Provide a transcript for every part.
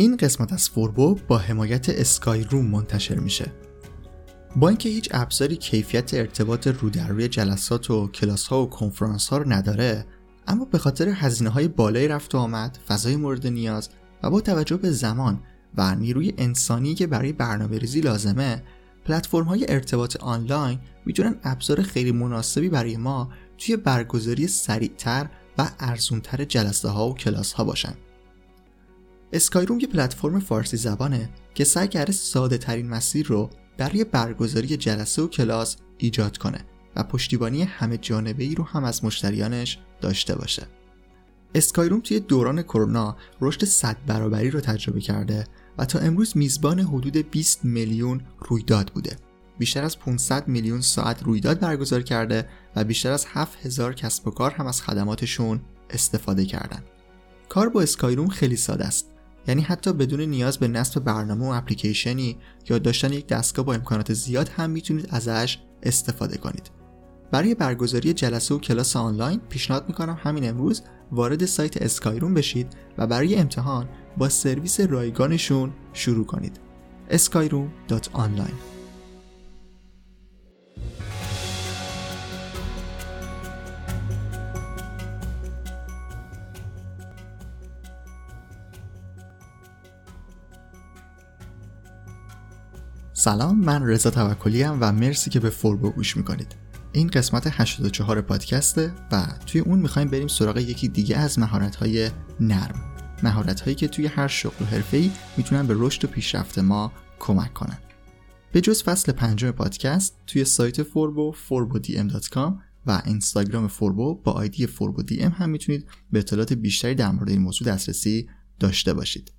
این قسمت از فوربو با حمایت اسکای روم منتشر میشه. با اینکه هیچ ابزاری کیفیت ارتباط رو در روی جلسات و کلاس ها و کنفرانس ها رو نداره اما به خاطر هزینه های بالای رفت و آمد فضای مورد نیاز و با توجه به زمان و نیروی انسانی که برای برنامه ریزی لازمه پلتفرم های ارتباط آنلاین می‌تونن ابزار خیلی مناسبی برای ما توی برگزاری سریعتر و ارزونتر جلسه ها و کلاس ها باشن. اسکایروم یه پلتفرم فارسی زبانه که سعی کرده ساده ترین مسیر رو برای برگزاری جلسه و کلاس ایجاد کنه و پشتیبانی همه جانبه ای رو هم از مشتریانش داشته باشه. اسکایروم توی دوران کرونا رشد 100 برابری رو تجربه کرده و تا امروز میزبان حدود 20 میلیون رویداد بوده. بیشتر از 500 میلیون ساعت رویداد برگزار کرده و بیشتر از 7000 کسب و کار هم از خدماتشون استفاده کردن. کار با اسکایروم خیلی ساده است. یعنی حتی بدون نیاز به نصب برنامه و اپلیکیشنی یا داشتن یک دستگاه با امکانات زیاد هم می‌تونید ازش استفاده کنید. برای برگزاری جلسه و کلاس آنلاین پیشنهاد می‌کنم همین امروز وارد سایت اسکایروم بشید و برای امتحان با سرویس رایگانشون شروع کنید. skyroom.online سلام من رضا توکلی و مرسی که به فوربو گوش می‌کنید. این قسمت 84 پادکسته و توی اون می‌خوایم بریم سراغ یکی دیگه از مهارت نرم. مهارت هایی که توی هر شغل و حرفه‌ای می‌تونن به رشد و پیشرفت ما کمک کنن. به جز فصل پنجم پادکست توی سایت فوربو forbodm.com و اینستاگرام فوربو با آیدی فوربو دی ام هم می‌تونید به اطلاعات بیشتری در مورد این موضوع دسترسی داشته باشید.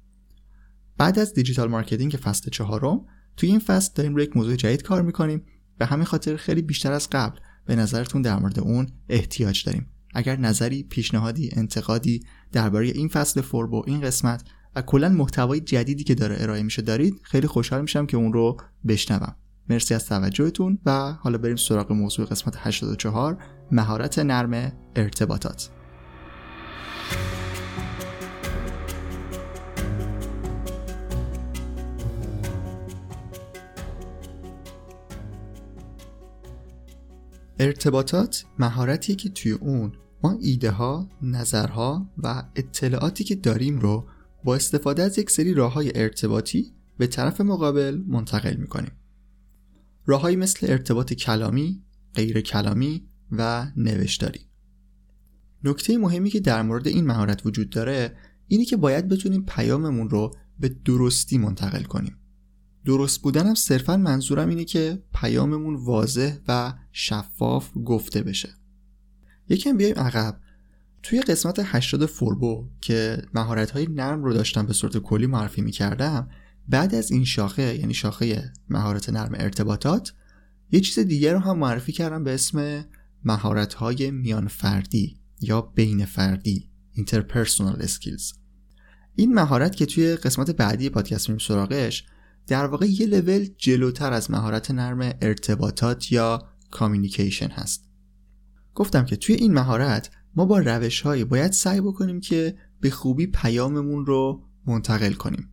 بعد از digital marketing فصل چهارم توی این فصل داریم روی یک موضوع جدید کار می‌کنیم به همین خاطر خیلی بیشتر از قبل به نظرتون در مورد اون احتیاج داریم. اگر نظری پیشنهادی انتقادی درباره این فصل فوربو این قسمت و کلا محتوای جدیدی که داره ارائه میشه دارید خیلی خوشحال میشم که اون رو بشنوم. مرسی از توجهتون و حالا بریم سراغ موضوع قسمت 84 مهارت نرم ارتباطات. ارتباطات مهارتیه که توی اون ما ایده ها، نظرها و اطلاعاتی که داریم رو با استفاده از یک سری راه های ارتباطی به طرف مقابل منتقل می‌کنیم. راههایی مثل ارتباط کلامی، غیر کلامی و نوشتاری. نکته مهمی که در مورد این مهارت وجود داره اینی که باید بتونیم پیاممون رو به درستی منتقل کنیم. درست بودنم صرفا منظورم اینه که پیاممون واضح و شفاف گفته بشه. یکم بیایم عقب. توی قسمت 80 فوربو که مهارت های نرم رو داشتم به صورت کلی معرفی می‌کردم بعد از این شاخه یعنی شاخه مهارت نرم ارتباطات یه چیز دیگر رو هم معرفی کردم به اسم مهارت های میان فردی یا بین فردی interpersonal skills. این مهارت که توی قسمت بعدی پادکست میریم سراغش در واقع یه لول جلوتر از مهارت نرم ارتباطات یا کامیونیکیشن هست. گفتم که توی این مهارت ما با روش هایی باید سعی بکنیم که به خوبی پیاممون رو منتقل کنیم.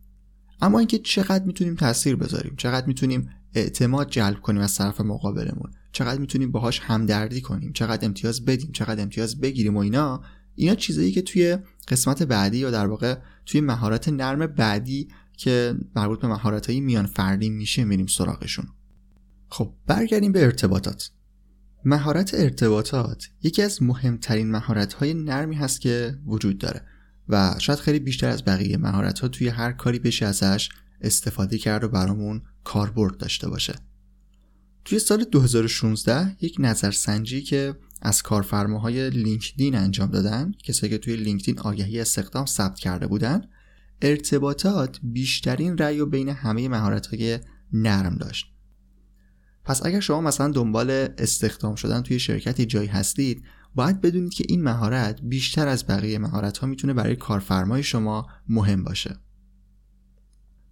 اما اینکه چقدر می‌تونیم تاثیر بذاریم چقدر می‌تونیم اعتماد جلب کنیم از طرف مقابلمون چقدر می‌تونیم باهاش همدردی کنیم چقدر امتیاز بدیم چقدر امتیاز بگیریم و اینا اینا چیزایی که توی قسمت بعدی یا در واقع توی مهارت نرم بعدی که مربوط به مهارت میان فردی میشه میریم سراغشون. خب برگردیم به ارتباطات. مهارت ارتباطات یکی از مهمترین مهارت های نرمی هست که وجود داره و شاید خیلی بیشتر از بقیه مهارت ها توی هر کاری بشه ازش استفاده کرد و برامون کاربرد داشته باشه. توی سال 2016 یک نظرسنجی که از کارفرماهای لینکدین انجام دادن کسایی که توی لینکدین آگهی استخدام ثبت کرده بودن ارتباطات بیشترین رأی و بین همه مهارت‌های نرم داشت. پس اگر شما مثلا دنبال استخدام شدن توی شرکتی جایی هستید باید بدونید که این مهارت بیشتر از بقیه مهارت ها می‌تونه برای کارفرمای شما مهم باشه.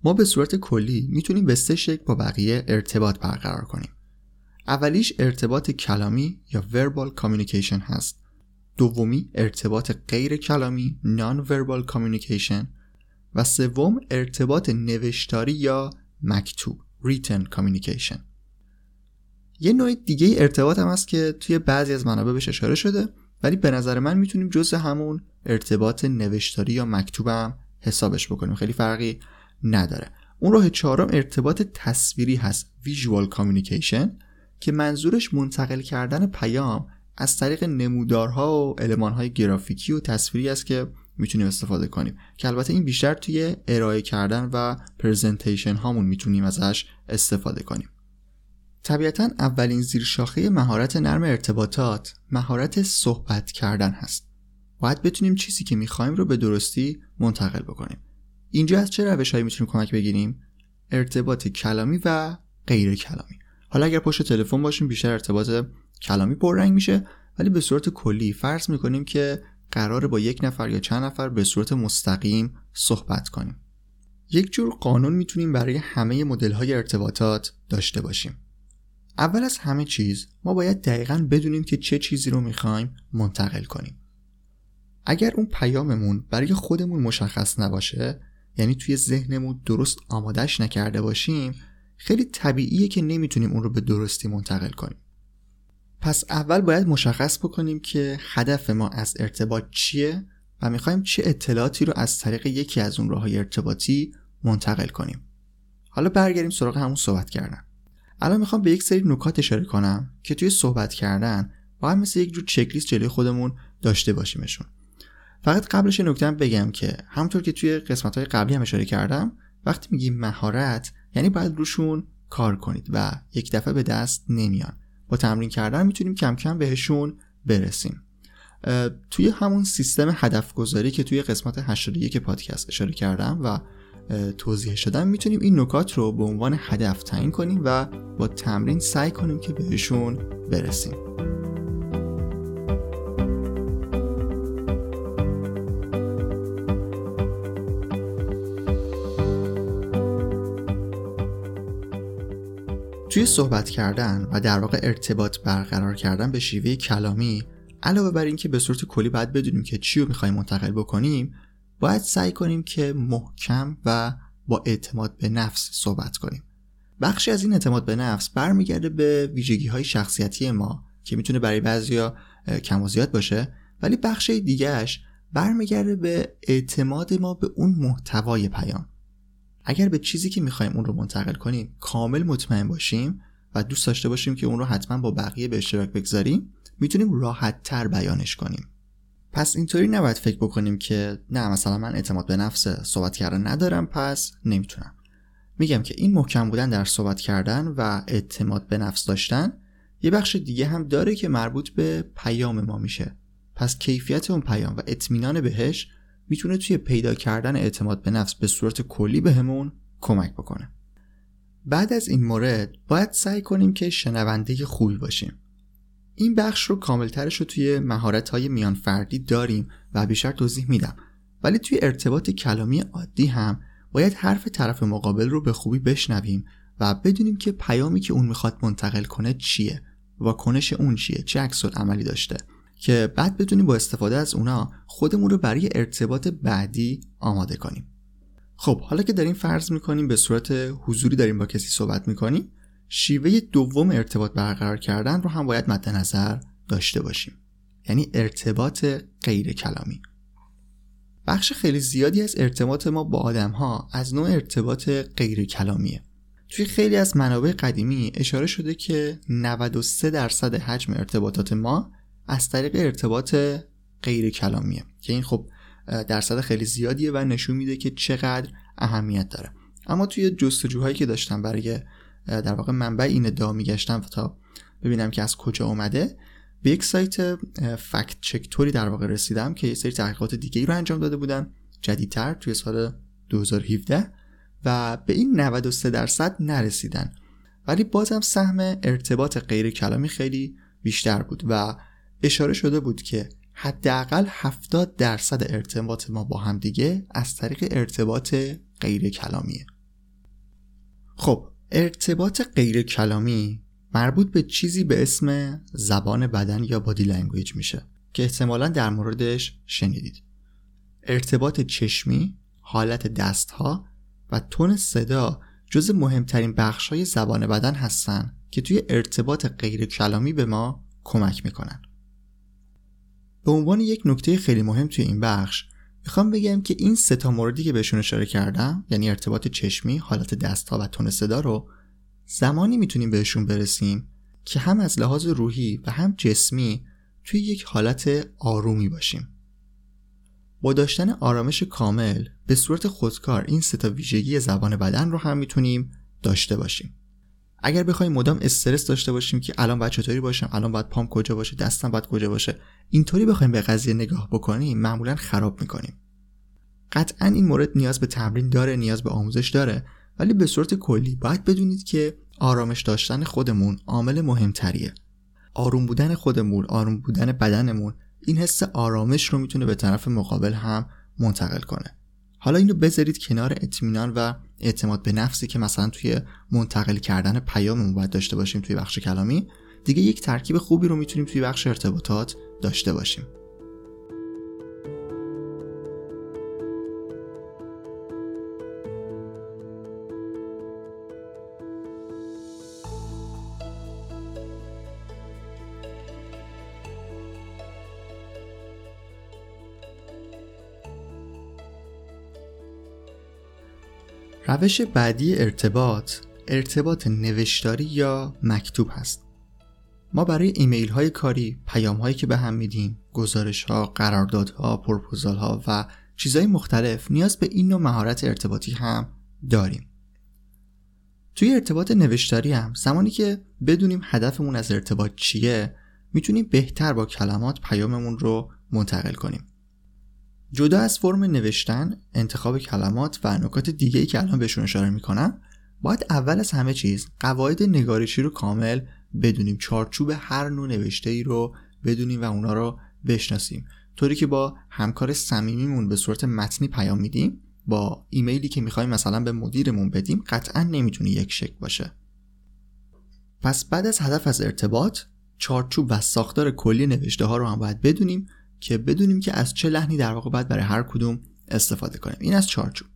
ما به صورت کلی می‌تونیم به سه شکل با بقیه ارتباط برقرار کنیم. اولیش ارتباط کلامی یا verbal communication هست. دومی ارتباط غیر کلامی non-verbal communication. و سوم ارتباط نوشتاری یا مکتوب written communication. یه نوع دیگه ارتباط هم هست که توی بعضی از منابع بهش اشاره شده ولی به نظر من می‌تونیم جزء همون ارتباط نوشتاری یا مکتوب هم حسابش بکنیم. خیلی فرقی نداره. اون راه چهارم ارتباط تصویری هست visual communication که منظورش منتقل کردن پیام از طریق نمودارها و المانهای گرافیکی و تصویری است که می‌تونیم استفاده کنیم. که البته این بیشتر توی ارائه کردن و پرزنتیشن هامون می‌تونیم ازش استفاده کنیم. طبیعتا اولین زیرشاخه مهارت نرم ارتباطات مهارت صحبت کردن هست. باید بتونیم چیزی که می‌خوایم رو به درستی منتقل بکنیم. اینجا از چه روش هایی می‌تونیم کمک بگیریم؟ ارتباط کلامی و غیر کلامی. حالا اگر پشت تلفن باشیم بیشتر ارتباط کلامی پررنگ میشه ولی به صورت کلی فرض می‌کنیم که قرار با یک نفر یا چند نفر به صورت مستقیم صحبت کنیم. یک جور قانون می‌تونیم برای همه مدل های ارتباطات داشته باشیم. اول از همه چیز ما باید دقیقا بدونیم که چه چیزی رو می‌خوایم منتقل کنیم. اگر اون پیاممون برای خودمون مشخص نباشه یعنی توی ذهنمون درست آمادش نکرده باشیم خیلی طبیعیه که نمی‌تونیم اون رو به درستی منتقل کنیم. پس اول باید مشخص بکنیم که هدف ما از ارتباط چیه و می‌خوایم چه اطلاعاتی رو از طریق یکی از اون راه ارتباطی منتقل کنیم. حالا برگردیم سراغ همون صحبت کردن. الان می‌خوام به یک سری نکات اشاره کنم که توی صحبت کردن باید مثل یک جور چکلیست جلوی خودمون داشته باشیمشون. فقط قبلش نکته بگم که همونطور که توی قسمت های قبلی هم اشاره کردم وقتی میگیم مهارت یعنی باید روشون کار کنید و یک دفعه به دست نمیان. با تمرین کردن می‌تونیم کم کم بهشون برسیم. توی همون سیستم هدف گذاری که توی قسمت 81 پادکست اشاره کردم و توضیح شدم می‌تونیم این نکات رو به عنوان هدف تعیین کنیم و با تمرین سعی کنیم که بهشون برسیم. توی صحبت کردن و در واقع ارتباط برقرار کردن به شیوه کلامی علاوه بر اینکه به صورت کلی باید بدونیم که چی رو می‌خوایم منتقل بکنیم باید سعی کنیم که محکم و با اعتماد به نفس صحبت کنیم. بخشی از این اعتماد به نفس برمیگرده به ویژگی های شخصیتی ما که می‌تونه برای بعضیا کم و زیاد باشه ولی بخش دیگهش برمیگرده به اعتماد ما به اون محتوای پیام. اگر به چیزی که می‌خوایم اون رو منتقل کنیم کامل مطمئن باشیم و دوست داشته باشیم که اون رو حتما با بقیه به اشتراک بگذاریم می‌تونیم راحت تر بیانش کنیم. پس اینطوری نباید فکر بکنیم که نه مثلا من اعتماد به نفس صحبت کردن ندارم پس نمی‌تونم. میگم که این محکم بودن در صحبت کردن و اعتماد به نفس داشتن یه بخش دیگه هم داره که مربوط به پیام ما میشه. پس کیفیت اون پیام و اطمینان بهش می‌تونه توی پیدا کردن اعتماد به نفس به صورت کلی بهمون کمک بکنه. بعد از این مورد باید سعی کنیم که شنونده خوبی باشیم. این بخش رو کاملترش رو توی مهارت های میان فردی داریم و بیشتر توضیح میدم. ولی توی ارتباط کلامی عادی هم باید حرف طرف مقابل رو به خوبی بشنویم و بدونیم که پیامی که اون می‌خواد منتقل کنه چیه. واکنش اون چیه؟ چه عکس عملی داشته؟ که بعد بتونیم با استفاده از اونا خودمون رو برای ارتباط بعدی آماده کنیم. خب حالا که داریم فرض می‌کنیم به صورت حضوری داریم با کسی صحبت می‌کنیم شیوه دوم ارتباط برقرار کردن رو هم باید مد نظر داشته باشیم. یعنی ارتباط غیر کلامی. بخش خیلی زیادی از ارتباط ما با آدم ها از نوع ارتباط غیر کلامیه. توی خیلی از منابع قدیمی اشاره شده که 93 درصد حجم ارتباطات ما از طریق ارتباط غیر کلامیه. که این خب درصد خیلی زیادیه و نشون میده که چقدر اهمیت داره. اما توی جستجوهایی که داشتم برای در واقع منبع این ادعا میگشتم تا ببینم که از کجا اومده. به یک سایت فکت چکتوری در واقع رسیدم که یه سری تحقیقات دیگه ای رو انجام داده بودن جدیدتر توی سال 2017 و به این 93 درصد نرسیدن. ولی بازم سهم ارتباط غیر کلامی خیلی بیشتر بود و اشاره شده بود که حداقل 70 درصد ارتباط ما با هم دیگه از طریق ارتباط غیر کلامیه. خب ارتباط غیر کلامی مربوط به چیزی به اسم زبان بدن یا body language میشه که احتمالا در موردش شنیدید. ارتباط چشمی، حالت دستها و تن صدا جز مهمترین بخش های زبان بدن هستن که توی ارتباط غیر کلامی به ما کمک می‌کنن. به عنوان یک نکته خیلی مهم توی این بخش می‌خوام بگم که این سه تا موردی که بهشون اشاره کردم یعنی ارتباط چشمی، حالت دستها و تون صدا رو زمانی می‌تونیم بهشون برسیم که هم از لحاظ روحی و هم جسمی توی یک حالت آرومی باشیم. با داشتن آرامش کامل به صورت خودکار این سه تا ویژگی زبان بدن رو هم می‌تونیم داشته باشیم. اگر بخوایم مدام استرس داشته باشیم که الان باید چطوری باشم الان باید پام کجا باشه دستم باید کجا باشه اینطوری بخوایم به قضیه نگاه بکنیم معمولا خراب می‌کنیم. قطعا این مورد نیاز به تمرین داره نیاز به آموزش داره ولی به صورت کلی باید بدونید که آرامش داشتن خودمون عامل مهمتریه. آروم بودن خودمون آروم بودن بدنمون این حس آرامش رو می‌تونه به طرف مقابل هم منتقل کنه. حالا اینو بذارید کنار اطمینان و اعتماد به نفسی که مثلا توی منتقل کردن پیاممون باید داشته باشیم توی بخش کلامی دیگه یک ترکیب خوبی رو می‌تونیم توی بخش ارتباطات داشته باشیم. روش بعدی ارتباط ارتباط نوشتاری یا مکتوب هست. ما برای ایمیل های کاری پیام هایی که به هم میدیم گزارش ها قراردادها پروپوزال ها و چیزهای مختلف نیاز به این نوع مهارت ارتباطی هم داریم. توی ارتباط نوشتاری هم زمانی که بدونیم هدفمون از ارتباط چیه می‌تونیم بهتر با کلمات پیاممون رو منتقل کنیم. جدا از فرم نوشتن انتخاب کلمات و نکات دیگه که الان بهشون اشاره می‌کنم باید اول از همه چیز قواعد نگارشی رو کامل بدونیم چارچوب هر نوع نوشته ای رو بدونیم و اونا رو بشناسیم. طوری که با همکار صمیمیمون به صورت متنی پیام میدیم با ایمیلی که می‌خوایم مثلا به مدیرمون بدیم قطعا نمی‌تونه یک شکل باشه. پس بعد از هدف از ارتباط چارچوب و ساختار کلی نوشته ها رو هم باید بدونیم که بدونیم که از چه لحنی در واقع باید برای هر کدوم استفاده کنیم. این از چارچوب.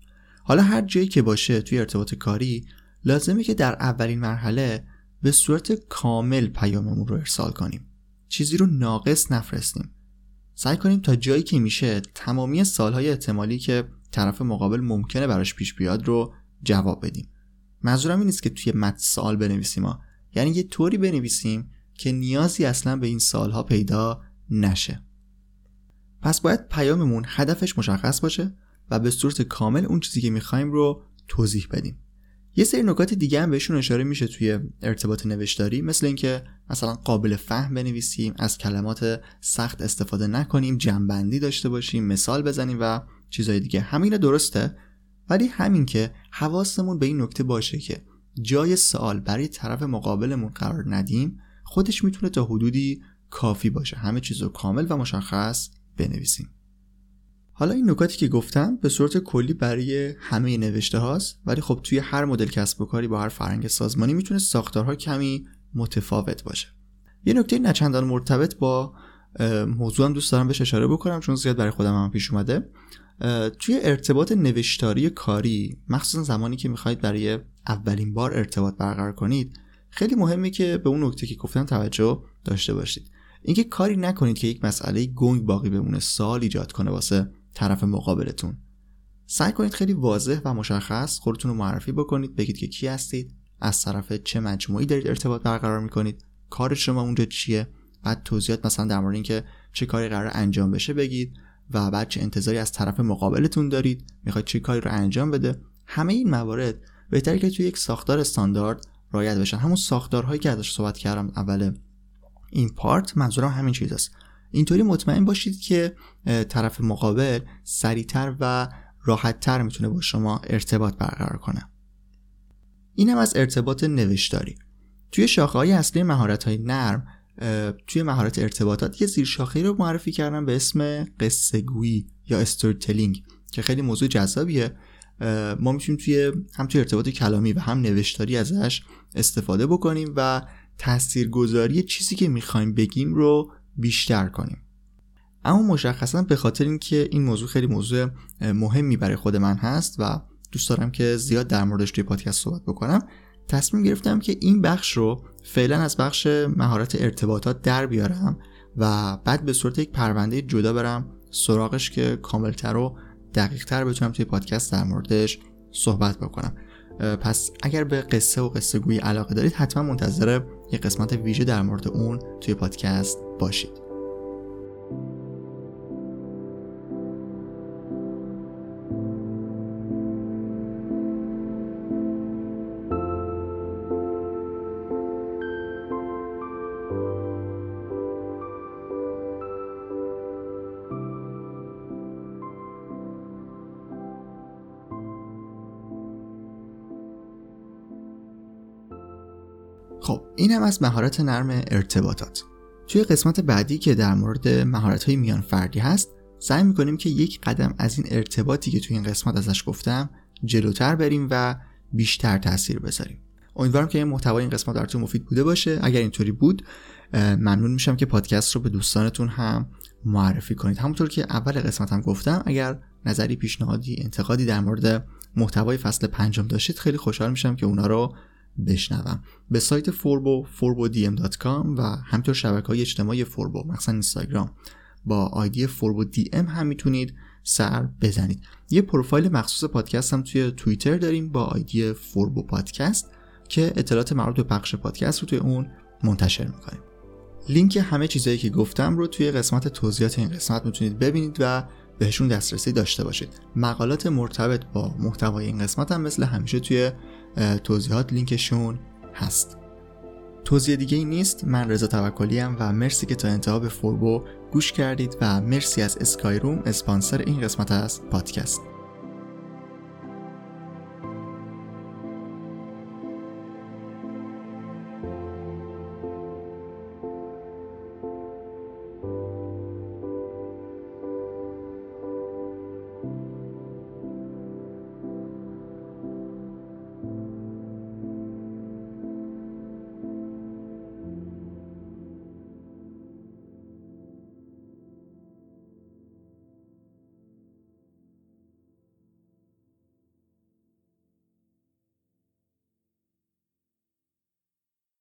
حالا هر جایی که باشه توی ارتباط کاری لازمه که در اولین مرحله به صورت کامل پیاممون رو ارسال کنیم. چیزی رو ناقص نفرستیم. سعی کنیم تا جایی که میشه تمامی سالهای احتمالی که طرف مقابل ممکنه براش پیش بیاد رو جواب بدیم. منظورم این نیست که توی متن سال بنویسیم ها. یعنی یه طوری بنویسیم که نیازی اصلا به این سالها پیدا نشه. پس باید پیاممون هدفش مشخص باشه و به صورت کامل اون چیزی که می‌خوایم رو توضیح بدیم. یه سری نکات دیگه هم بهشون اشاره میشه توی ارتباط نوشتاری مثل اینکه مثلا قابل فهم بنویسیم از کلمات سخت استفاده نکنیم جنبندی داشته باشیم مثال بزنیم و چیزهای دیگه. همین درسته ولی همین که حواسمون به این نکته باشه که جای سوال برای طرف مقابلمون قرار ندیم خودش می‌تونه تا حدودی کافی باشه. همه چیز رو کامل و مشخص بنویسیم. حالا این نکاتی که گفتم به صورت کلی برای همه نوشته هاست ولی خب توی هر مدل کسب و کاری با هر فرنگ سازمانی می‌تونه ساختارها کمی متفاوت باشه. یه نکته نچندان مرتبط با موضوع هم دوست دارم بهش اشاره بکنم چون زیاد برای خودم هم پیش اومده. توی ارتباط نوشتاری کاری مخصوصا زمانی که می‌خواید برای اولین بار ارتباط برقرار کنید خیلی مهمه که به اون نکته که گفتم توجه داشته باشید. اینکه کاری نکنید که یک مسئله گنگ باقی بمونه سال ایجاد کنه واسه طرف مقابلتون. سعی کنید خیلی واضح و مشخص خودتون رو معرفی بکنید بگید که کی هستید از طرف چه مجموعی دارید ارتباط برقرار می‌کنید کار شما اونجا چیه؟ بعد توضیحات مثلا در مورد اینکه چه کاری قرار انجام بشه بگید و بعد چه انتظاری از طرف مقابلتون دارید می‌خواید چه کاری رو انجام بده. همه این موارد بهتره که توی یک ساختار استاندارد رعایت بشن همون ساختارهایی که ازش صحبت کردم اول این پارت منظورم همین چیزاست اینطوری مطمئن باشید که طرف مقابل سریعتر و راحتتر می‌تونه با شما ارتباط برقرار کنه. این هم از ارتباط نوشتاری. توی شاخه های اصلی مهارت های نرم توی مهارت ارتباطات یه زیر شاخه رو معرفی کردم به اسم قصه گویی یا storytelling که خیلی موضوع جذابیه. ما می‌تونیم توی هم توی ارتباط کلامی و هم نوشتاری ازش استفاده بکنیم و تاثیرگذاری چیزی که می‌خوایم بگیم رو بیشتر کنیم. اما مشخصا به خاطر اینکه این موضوع خیلی موضوع مهمی برای خود من هست و دوست دارم که زیاد در موردش توی پادکست صحبت بکنم تصمیم گرفتم که این بخش رو فعلا از بخش مهارت ارتباطات در بیارم و بعد به صورت یک پرونده جدا برم سراغش که کاملتر و دقیقتر بتونم توی پادکست در موردش صحبت بکنم. پس اگر به قصه و قصه گویی علاقه دارید حتما منتظر یه قسمت ویژه در مورد اون توی پادکست باشید. این هم از مهارت نرم ارتباطات. توی قسمت بعدی که در مورد مهارت های میان فردی هست سعی می‌کنیم که یک قدم از این ارتباطی که توی این قسمت ازش گفتم جلوتر بریم و بیشتر تاثیر بذاریم. امیدوارم که این محتوای این قسمت براتون مفید بوده باشه. اگر اینطوری بود ممنون میشم که پادکست رو به دوستانتون هم معرفی کنید. همونطور که اول قسمت هم گفتم اگر نظری پیشنهادی انتقادی در مورد محتوای فصل پنجم داشتید خیلی خوشحال میشم که اونا رو بشنوم. به سایت فوربو forbodm.com و همینطور شبکه های اجتماعی فوربو مثلا اینستاگرام. با آیدی فوربو دی ام هم می‌تونید سر بزنید. یه پروفایل مخصوص پادکست هم توی توییتر داریم با آیدی فوربو پادکست که اطلاعات مربوط به پخش پادکست رو توی اون منتشر می‌کنیم. لینک همه چیزهایی که گفتم رو توی قسمت توضیحات این قسمت می‌تونید ببینید و بهشون دسترسی داشته باشید. مقالات مرتبط با محتوای این قسمت هم مثل همیشه توی توضیحات لینکشون هست. توضیح دیگه ای نیست من رضا توکلی و مرسی که تا انتها به فوربو گوش کردید و مرسی از اسکایروم اسپانسر این قسمت از پادکست.